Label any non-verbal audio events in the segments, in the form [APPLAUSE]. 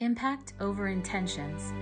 Impact over intentions.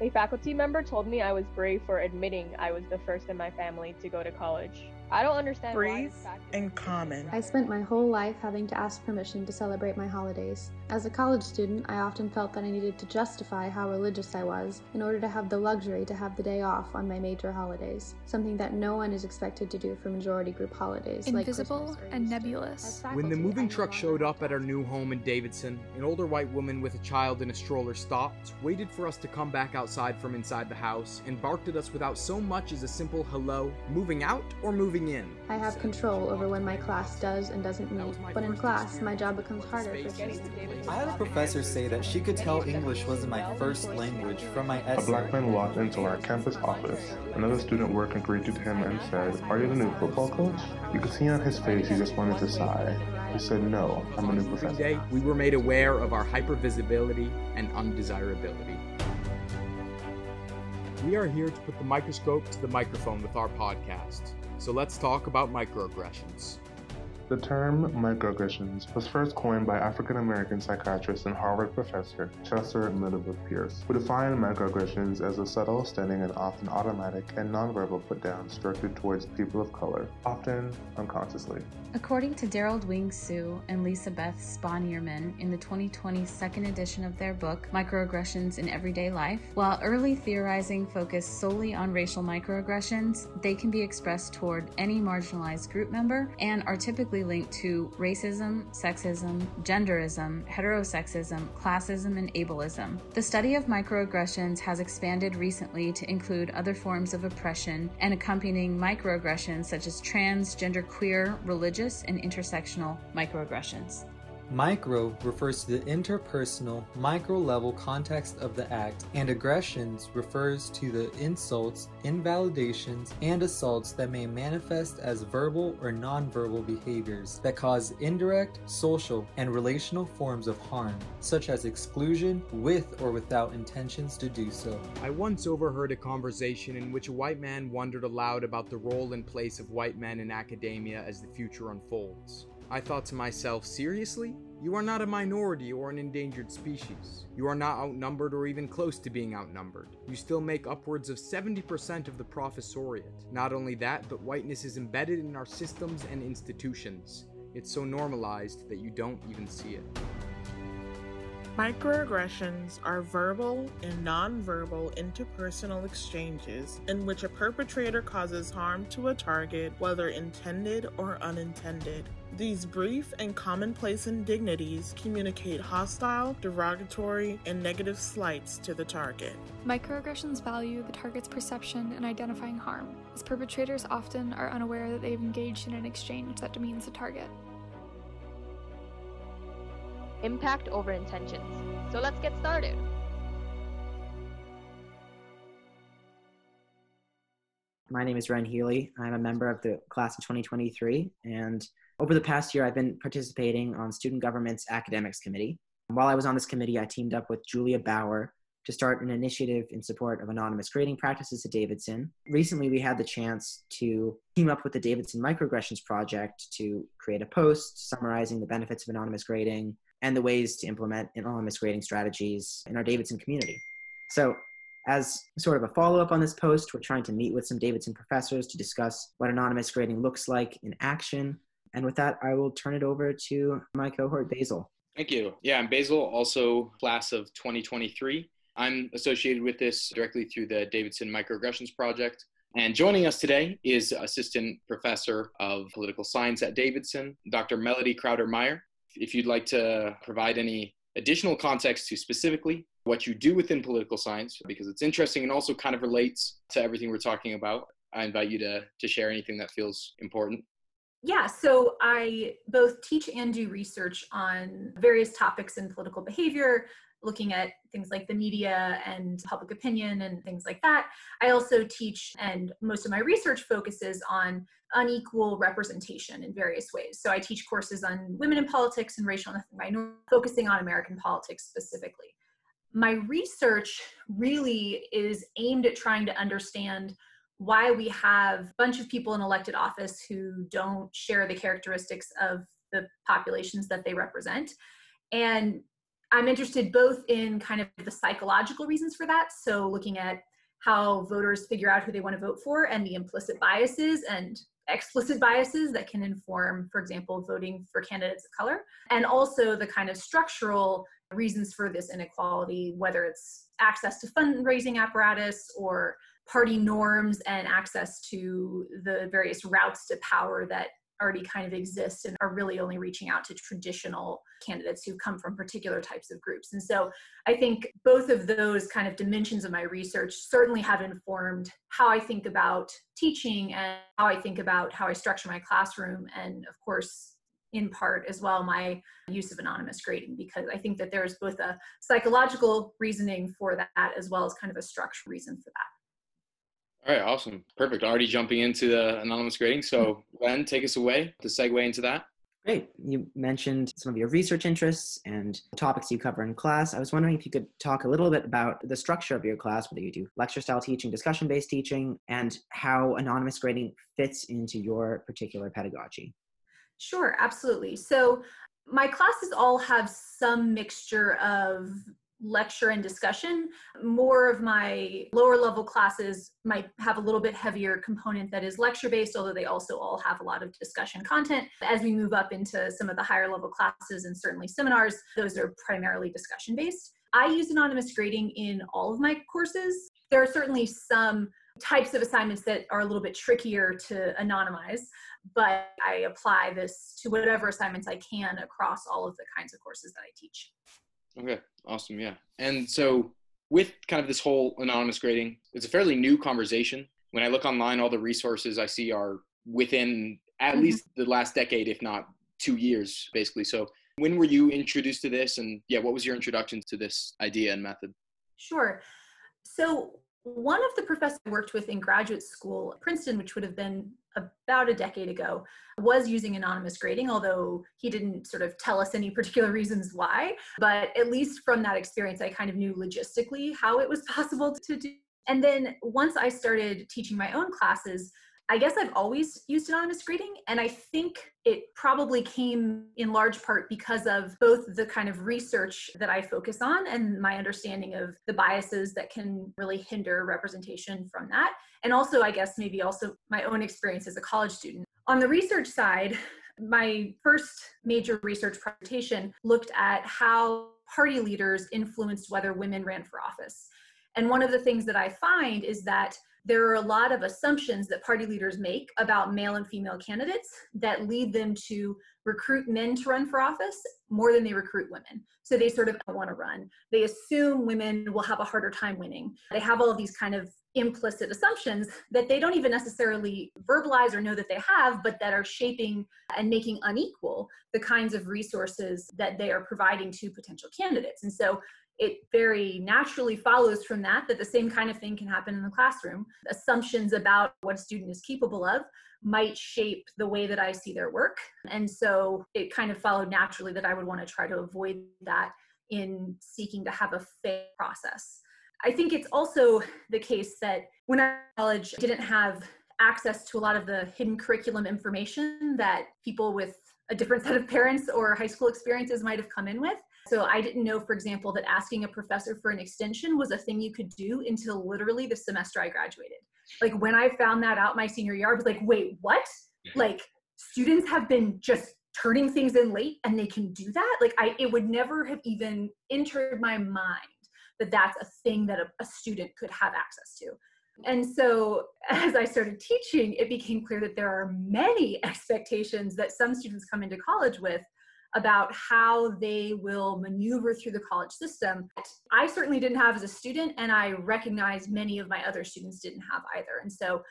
A faculty member told me I was brave for admitting I was the first in my family to go to college. I don't understand Breathe and common. I spent my whole life having to ask permission to celebrate my holidays. As a college student, I often felt that I needed to justify how religious I was in order to have the luxury to have the day off on my major holidays, something that no one is expected to do for majority group holidays Invisible like or and nebulous. As When the moving truck showed up at our new home in Davidson, an older white woman with a child in a stroller stopped, waited for us to come back outside from inside the house, and barked at us without so much as a simple hello, moving out or moving in. I have control over when my class does and doesn't meet, but in class, my job becomes harder for students. I had a professor say that she could tell English wasn't my first language from my A black man walked into our campus office. Another student worker greeted him and said, Are you the new football coach? You could see on his face he just wanted to sigh. He said, No, I'm a new professor. day, we were made aware of our hypervisibility and undesirability. We are here to put the microscope to the microphone with our podcast. So let's talk about microaggressions. The term microaggressions was first coined by African American psychiatrist and Harvard professor Chester Middlebrook Pierce, who defined microaggressions as a subtle, standing, and often automatic and nonverbal put downs directed towards people of color, often unconsciously. According to Derald Wing Sue and Lisa Beth Spanierman in the 2020 second edition of their book, Microaggressions in Everyday Life, while early theorizing focused solely on racial microaggressions, they can be expressed toward any marginalized group member and are typically linked to racism, sexism, genderism, heterosexism, classism, and ableism. The study of microaggressions has expanded recently to include other forms of oppression and accompanying microaggressions such as trans, genderqueer, religious, and intersectional microaggressions. Micro refers to the interpersonal, micro level context of the act, and aggressions refers to the insults, invalidations, and assaults that may manifest as verbal or nonverbal behaviors that cause indirect, social, and relational forms of harm, such as exclusion with or without intentions to do so. I once overheard a conversation in which a white man wondered aloud about the role and place of white men in academia as the future unfolds. I thought to myself, seriously? You are not a minority or an endangered species. You are not outnumbered or even close to being outnumbered. You still make upwards of 70% of the professoriate. Not only that, but whiteness is embedded in our systems and institutions. It's so normalized that you don't even see it. Microaggressions are verbal and nonverbal interpersonal exchanges in which a perpetrator causes harm to a target, whether intended or unintended. These brief and commonplace indignities communicate hostile, derogatory, and negative slights to the target. Microaggressions value the target's perception and identifying harm, as perpetrators often are unaware that they've engaged in an exchange that demeans the target. Impact over intentions. So let's get started. My name is Ren Healy. I'm a member of the class of 2023, and over the past year, I've been participating on Student Government's Academics Committee. While I was on this committee, I teamed up with Julia Bauer to start an initiative in support of anonymous grading practices at Davidson. Recently, we had the chance to team up with the Davidson Microaggressions Project to create a post summarizing the benefits of anonymous grading and the ways to implement anonymous grading strategies in our Davidson community. So, as sort of a follow up on this post, we're trying to meet with some Davidson professors to discuss what anonymous grading looks like in action. And with that, I will turn it over to my cohort, Basil. Thank you. Yeah, I'm Basil, also class of 2023. I'm associated with this directly through the Davidson Microaggressions Project. And joining us today is Assistant Professor of Political Science at Davidson, Dr. Melody Crowder Meyer. If you'd like to provide any additional context to specifically what you do within political science, because it's interesting and also kind of relates to everything we're talking about, I invite you to, to share anything that feels important. Yeah, so I both teach and do research on various topics in political behavior, looking at things like the media and public opinion and things like that. I also teach, and most of my research focuses on unequal representation in various ways. So I teach courses on women in politics and racial and minorities, focusing on American politics specifically. My research really is aimed at trying to understand why we have a bunch of people in elected office who don't share the characteristics of the populations that they represent and I'm interested both in kind of the psychological reasons for that. So looking at how voters figure out who they want to vote for and the implicit biases and explicit biases that can inform, for example, voting for candidates of color, and also the kind of structural reasons for this inequality, whether it's access to fundraising apparatus or party norms and access to the various routes to power that already kind of exist and are really only reaching out to traditional candidates who come from particular types of groups. And so I think both of those kind of dimensions of my research certainly have informed how I think about teaching and how I think about how I structure my classroom. And of course, in part as well, my use of anonymous grading, because I think that there's both a psychological reasoning for that as well as kind of a structural reason for that. All right, awesome. Perfect. Already jumping into the anonymous grading. So, hmm. Glenn, take us away to segue into that. Great. You mentioned some of your research interests and topics you cover in class. I was wondering if you could talk a little bit about the structure of your class, whether you do lecture style teaching, discussion based teaching, and how anonymous grading fits into your particular pedagogy. Sure, absolutely. So, my classes all have some mixture of lecture and discussion. More of my lower level classes might have a little bit heavier component that is lecture based, although they also all have a lot of discussion content. As we move up into some of the higher level classes and certainly seminars, those are primarily discussion based. I use anonymous grading in all of my courses. There are certainly some types of assignments that are a little bit trickier to anonymize, but I apply this to whatever assignments I can across all of the kinds of courses that I teach. Okay, awesome. Yeah. And so, with kind of this whole anonymous grading, it's a fairly new conversation. When I look online, all the resources I see are within at mm-hmm. least the last decade, if not two years, basically. So, when were you introduced to this? And yeah, what was your introduction to this idea and method? Sure. So, one of the professors I worked with in graduate school, at Princeton, which would have been about a decade ago, was using anonymous grading, although he didn't sort of tell us any [LAUGHS] particular reasons why. But at least from that experience, I kind of knew logistically how it was possible to do. And then once I started teaching my own classes, I guess I've always used anonymous grading, and I think it probably came in large part because of both the kind of research that I focus on and my understanding of the biases that can really hinder representation from that. And also, I guess, maybe also my own experience as a college student. On the research side, my first major research presentation looked at how party leaders influenced whether women ran for office. And one of the things that I find is that there are a lot of assumptions that party leaders make about male and female candidates that lead them to recruit men to run for office more than they recruit women. So they sort of want to run. They assume women will have a harder time winning. They have all of these kind of implicit assumptions that they don't even necessarily verbalize or know that they have, but that are shaping and making unequal the kinds of resources that they are providing to potential candidates. And so it very naturally follows from that that the same kind of thing can happen in the classroom. Assumptions about what a student is capable of might shape the way that I see their work. And so it kind of followed naturally that I would want to try to avoid that in seeking to have a fair process. I think it's also the case that when I college didn't have access to a lot of the hidden curriculum information that people with a different set of parents or high school experiences might have come in with. So I didn't know, for example, that asking a professor for an extension was a thing you could do until literally the semester I graduated. Like when I found that out my senior year, I was like, wait, what? Like students have been just turning things in late and they can do that? Like I, it would never have even entered my mind that that's a thing that a, a student could have access to. And so as I started teaching, it became clear that there are many [LAUGHS] expectations that some students come into college with about how they will maneuver through the college system. I certainly didn't have as a student, and I recognize many of my other students didn't have either. And so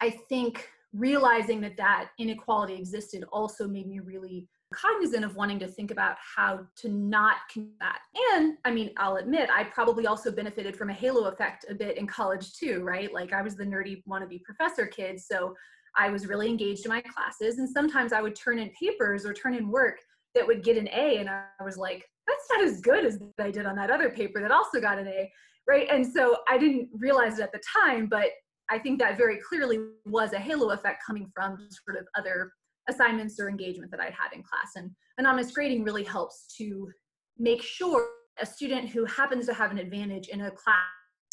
I think realizing that that inequality existed also made me really cognizant of wanting to think about how to not combat. And I mean, I'll admit, I probably also benefited from a halo effect a bit in college too, right? Like I was the nerdy wannabe professor kid, so I was really engaged in my classes, and sometimes I would turn in papers or turn in work that would get an A, and I was like, that's not as good as I did on that other paper that also got an A, right? And so I didn't realize it at the time, but I think that very clearly was a halo effect coming from sort of other assignments or engagement that I'd had in class. And anonymous grading really helps to make sure a student who happens to have an advantage in a class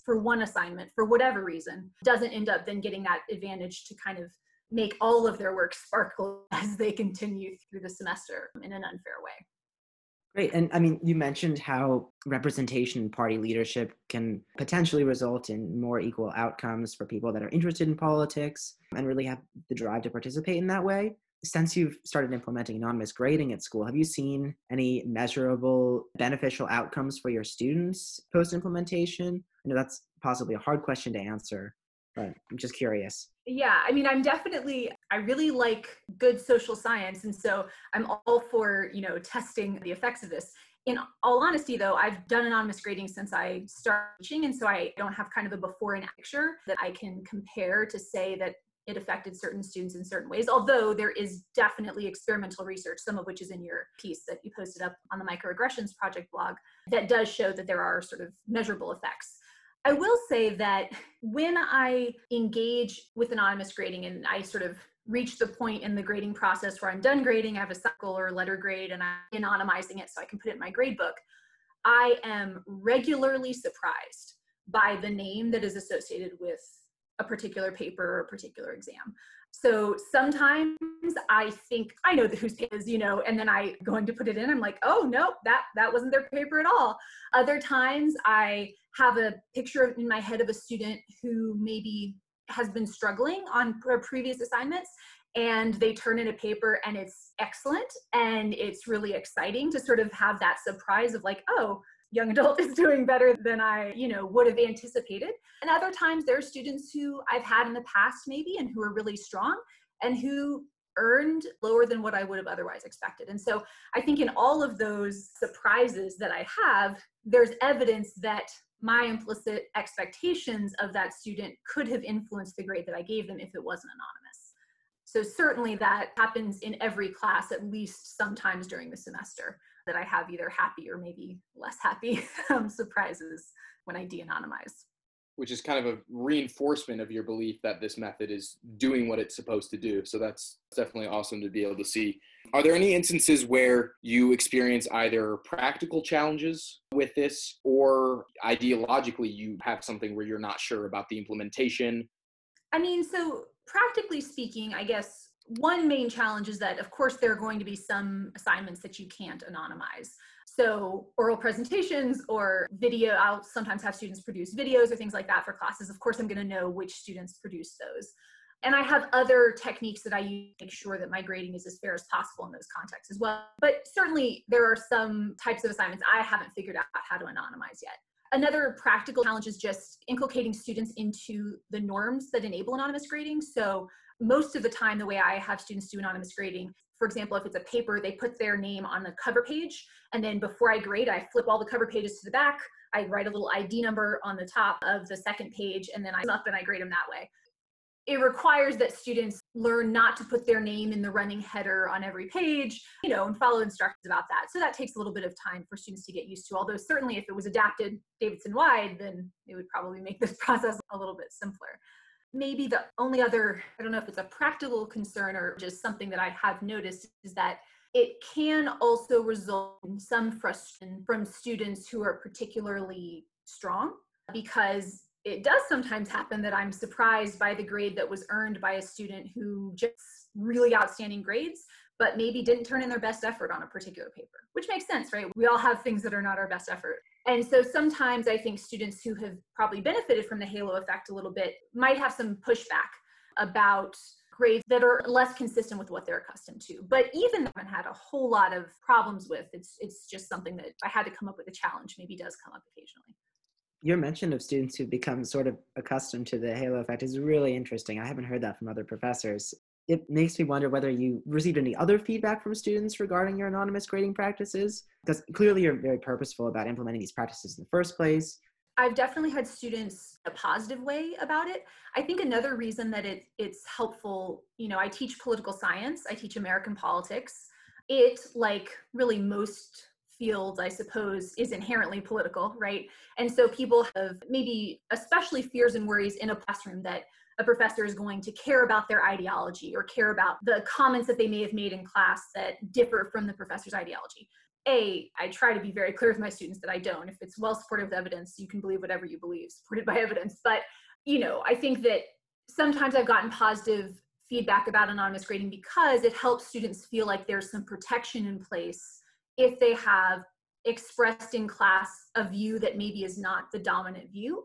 for one assignment for whatever reason doesn't end up then getting that advantage to kind of make all of their work sparkle [LAUGHS] as they continue through the semester in an unfair way. Great. And I mean, you mentioned how representation in party leadership can potentially result in more equal outcomes for people that are interested in politics and really have the drive to participate in that way. Since you've started implementing anonymous grading at school, have you seen any measurable beneficial outcomes for your students post implementation? I know that's possibly a hard question to answer, but I'm just curious. Yeah, I mean, I'm definitely, I really like good social science. And so I'm all for, you know, testing the effects of this. In all honesty, though, I've done anonymous grading since I started teaching. And so I don't have kind of a before and after that I can compare to say that it affected certain students in certain ways, although there is definitely experimental research, some of which is in your piece that you posted up on the Microaggressions Project blog, that does show that there are sort of measurable effects. I will say that when I engage with anonymous grading and I sort of reach the point in the grading process where I'm done grading, I have a cycle or letter grade and I'm anonymizing it so I can put it in my grade book, I am regularly surprised by the name that is associated with a particular paper or a particular exam. So sometimes I think I know whose paper is, you know, and then I going to put it in. I'm like, oh no, that that wasn't their paper at all. Other times I have a picture in my head of a student who maybe has been struggling on previous assignments and they turn in a paper and it's excellent and it's really exciting to sort of have that surprise of like oh young adult [LAUGHS] is doing better than I, you know, would have anticipated. And other times there are students who I've had in the past maybe and who are really strong and who earned lower than what I would have otherwise expected. And so I think in all of those surprises that I have, there's evidence that my implicit expectations of that student could have influenced the grade that I gave them if it wasn't anonymous. So certainly that happens in every class at least sometimes during the semester that I have either happy or maybe less happy [LAUGHS] um, surprises when I de-anonymize. Which is kind of a reinforcement of your belief that this method is doing what it's supposed to do. So that's definitely awesome to be able to see. Are there any instances where you experience either practical challenges with this or ideologically you have something where you're not sure about the implementation? I mean, so practically speaking, I guess one main challenge is that, of course, there are going to be some assignments that you can't anonymize. So oral presentations or video, I'll sometimes have students produce videos or things like that for classes. Of course, I'm gonna know which students produce those. And I have other techniques that I use to make sure that my grading is as fair as possible in those contexts as well. But certainly there are some types of assignments I haven't figured out how to anonymize yet. Another practical challenge is just inculcating students into the norms that enable anonymous grading. So most of the time, the way I have students do anonymous grading, for example, if it's a paper, they put their name on the cover page. And then before I grade, I flip all the cover pages to the back. I write a little ID number on the top of the second page, and then I up and I grade them that way. It requires that students learn not to put their name in the running header on every page, you know, and follow instructions about that. So that takes a little bit of time for students to get used to. Although certainly if it was adapted Davidson wide, then it would probably make this [LAUGHS] process a little bit simpler maybe the only other, I don't know if it's a practical concern or just something that I have noticed is that it can also result in some frustration from students who are particularly strong because it does sometimes happen that I'm surprised by the grade that was earned by a student who just really outstanding grades, but maybe didn't turn in their best effort on a particular paper, which makes sense, right? We all have things that are not our best effort. And so sometimes I think students who have probably benefited from the halo effect a little bit might have some pushback about grades that are less consistent with what they're accustomed to. But even I haven't had a whole lot of problems with, it's it's just something that I had to come up with a challenge, maybe does come up occasionally. Your mention of students who become sort of accustomed to the halo effect is really interesting. I haven't heard that from other professors it makes me wonder whether you received any other feedback from students regarding your anonymous grading practices because clearly you're very purposeful about implementing these practices in the first place I've definitely had students a positive way about it. I think another reason that it it's helpful, you know, I teach political science, I teach American politics. It like really most fields, I suppose, is inherently political, right? And so people have maybe especially fears and worries in a classroom that a professor is going to care about their ideology or care about the comments that they may have made in class that differ from the professor's ideology. a i try to be very clear with my students that i don't. If it's well supported with evidence you can believe whatever you believe supported by [LAUGHS] evidence. But you know i think that sometimes i've gotten positive feedback about anonymous grading because it helps students feel like there's some protection in place if they have expressed in class a view that maybe is not the dominant view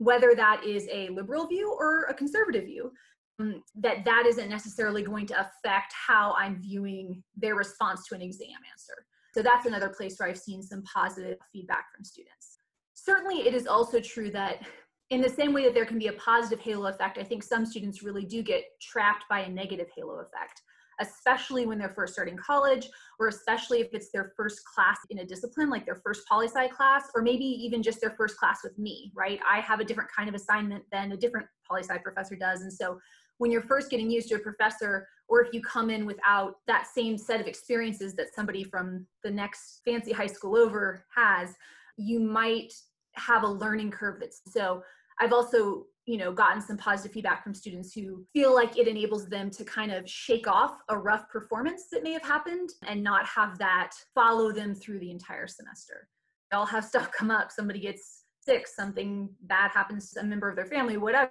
whether that is a liberal view or a conservative view um, that that isn't necessarily going to affect how i'm viewing their response to an exam answer. So that's another place where i've seen some positive feedback from students. Certainly it is also true that in the same way that there can be a positive halo effect i think some students really do get trapped by a negative halo effect especially when they're first starting college, or especially if it's their first class in a discipline, like their first poli sci class, or maybe even just their first class with me, right? I have a different kind of assignment than a different poli sci professor does. And so when you're first getting used to a professor, or if you come in without that same set of experiences that somebody from the next fancy high school over has, you might have a learning curve that's so I've also you know gotten some positive feedback from students who feel like it enables them to kind of shake off a rough performance that may have happened and not have that follow them through the entire semester. They all have [LAUGHS] stuff come up. Somebody gets sick something bad happens to a member of their family whatever.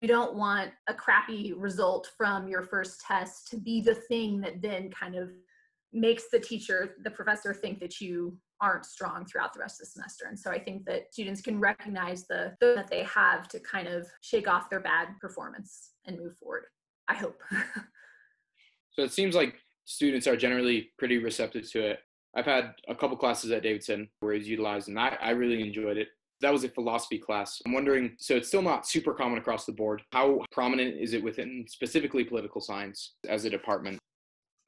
You don't want a crappy result from your first test to be the thing that then kind of makes the teacher the professor think that you aren't strong throughout the rest of the semester. And so I think that students can recognize the, the that they have to kind of shake off their bad performance and move forward. I hope. [LAUGHS] so it seems like students are generally pretty receptive to it. I've had a couple classes at Davidson where it's utilized, and I, I really enjoyed it. That was a philosophy class. I'm wondering, so it's still not super common across the board. How prominent is it within specifically political science as a department?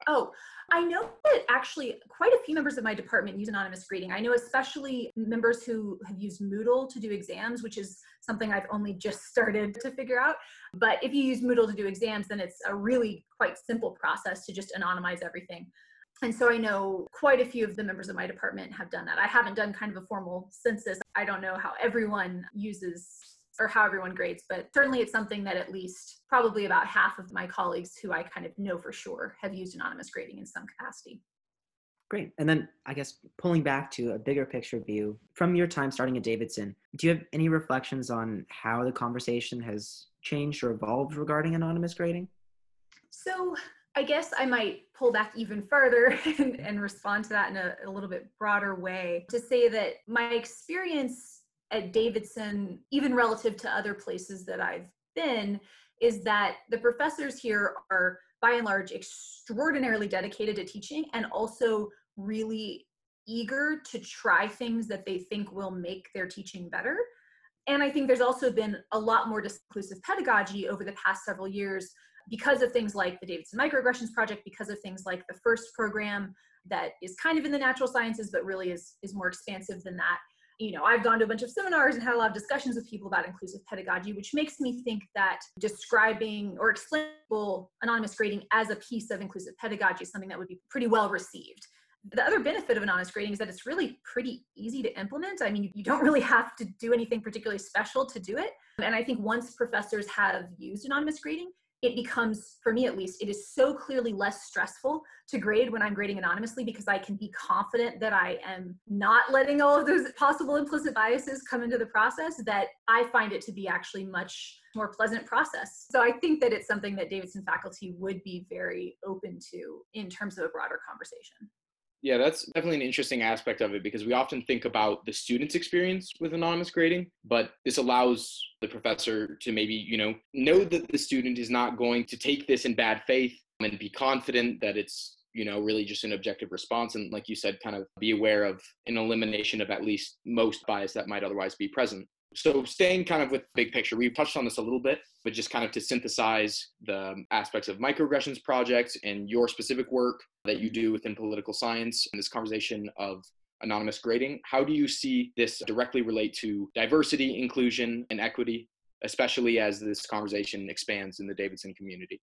Oh, I know that actually quite a few members of my department use anonymous grading. I know especially members who have used Moodle to do exams, which is something I've only just [LAUGHS] started to figure out. But if you use Moodle to do exams, then it's a really quite simple process to just anonymize everything. And so I know quite a few of the members of my department have done that. I haven't done kind of a formal census. I don't know how everyone uses or how everyone grades, but certainly it's something that at least probably about half of my colleagues who I kind of know for sure have used anonymous grading in some capacity. Great. And then I guess pulling back to a bigger picture view from your time starting at Davidson, do you have any reflections on how the conversation has changed or evolved regarding anonymous grading? So I guess I might pull back even further [LAUGHS] and, and respond to that in a, a little bit broader way to say that my experience at Davidson, even relative to other places that I've been, is that the professors here are by and large extraordinarily dedicated to teaching and also really eager to try things that they think will make their teaching better. And I think there's also been a lot more disclusive pedagogy over the past several years because of things like the Davidson Microaggressions Project, because of things like the FIRST program that is kind of in the natural sciences, but really is, is more expansive than that you know, I've gone to a bunch of seminars and had a lot of discussions with people about inclusive pedagogy, which makes me think that describing or explainable anonymous grading as a piece of inclusive pedagogy is something that would be pretty well received. The other benefit of anonymous grading is that it's really pretty easy to implement. I mean, you don't really have to do anything particularly special to do it. And I think once professors have used anonymous grading, it becomes, for me at least, it is so clearly less stressful to grade when I'm grading anonymously because I can be confident that I am not letting all of those possible implicit biases come into the process that I find it to be actually much more pleasant process. So I think that it's something that Davidson faculty would be very open to in terms of a broader conversation. Yeah, that's definitely an interesting aspect of it because we often think about the student's experience with anonymous grading, but this allows the professor to maybe, you know, know that the student is not going to take this in bad faith and be confident that it's, you know, really just an objective response. And like you said, kind of be aware of an elimination of at least most bias that might otherwise be present. So, staying kind of with big picture, we've touched on this a little bit, but just kind of to synthesize the aspects of microaggressions projects and your specific work that you do within political science and this conversation of anonymous grading, how do you see this directly relate to diversity, inclusion, and equity, especially as this conversation expands in the Davidson community?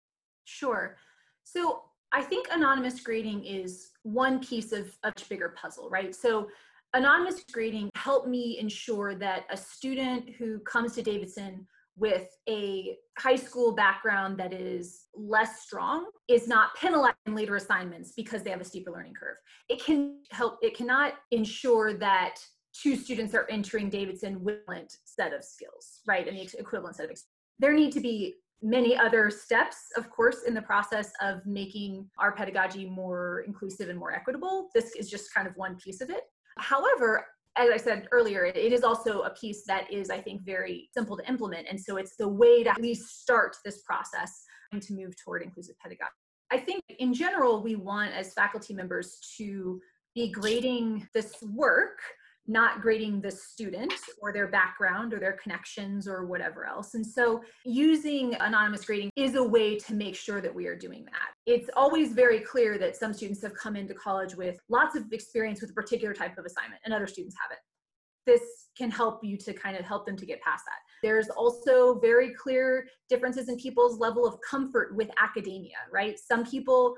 Sure. So, I think anonymous grading is one piece of a bigger puzzle, right? So, anonymous grading helped me ensure that a student who comes to Davidson with a high school background that is less strong is not penalized in later assignments because they have a steeper learning curve. It can help, it cannot ensure that two students are entering Davidson with a set of skills, right? And the equivalent set of there need to be many other steps, of course, in the process of making our pedagogy more inclusive and more equitable. This is just kind of one piece of it. However, as I said earlier, it is also a piece that is, I think, very simple to implement. And so it's the way to at least start this process and to move toward inclusive pedagogy. I think in general, we want as faculty members to be grading this work not grading the student or their background or their connections or whatever else. And so using anonymous grading is a way to make sure that we are doing that. It's always very clear that some students have come into college with lots of experience with a particular type of assignment and other students haven't. This can help you to kind of help them to get past that. There's also very clear differences in people's level of comfort with academia, right? Some people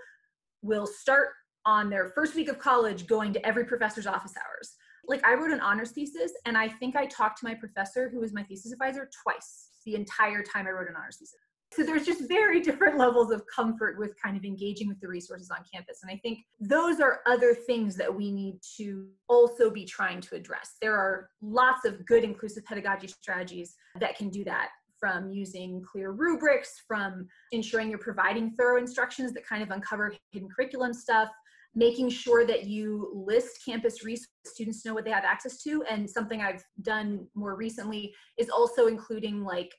will start on their first week of college going to every professor's office hours like I wrote an honors thesis and I think I talked to my professor who was my thesis advisor twice the entire time I wrote an honors thesis. So there's just very [LAUGHS] different levels of comfort with kind of engaging with the resources on campus. And I think those are other things that we need to also be trying to address. There are lots of good inclusive pedagogy strategies that can do that from using clear rubrics, from ensuring you're providing thorough instructions that kind of uncover hidden curriculum stuff, making sure that you list campus resources students know what they have access to and something i've done more recently is also including like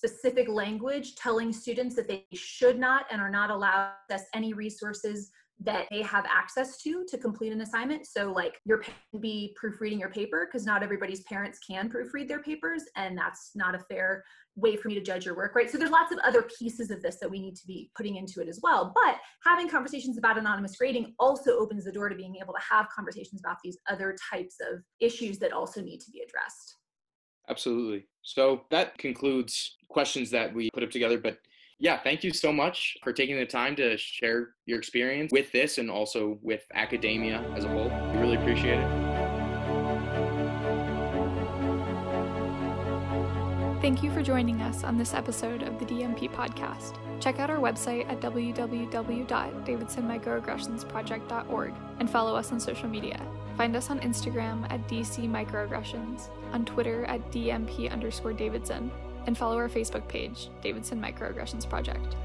specific language telling students that they should not and are not allowed to access any resources that they have access to to complete an assignment. So like your parent be proofreading your paper because not everybody's parents can proofread their papers and that's not a fair way for me to judge your work, right? So there's lots of other pieces of this that we need to be putting into it as well. But having conversations about anonymous grading also opens the door to being able to have conversations about these other types of issues that also need to be addressed. Absolutely. So that concludes questions that we put up together, but yeah, thank you so much for taking the time to share your experience with this and also with academia as a whole. We really appreciate it. Thank you for joining us on this episode of the DMP podcast. Check out our website at www.davidsonmicroaggressionsproject.org and follow us on social media. Find us on Instagram at DC Microaggressions, on Twitter at DMP underscore Davidson, and follow our Facebook page, Davidson Microaggressions Project.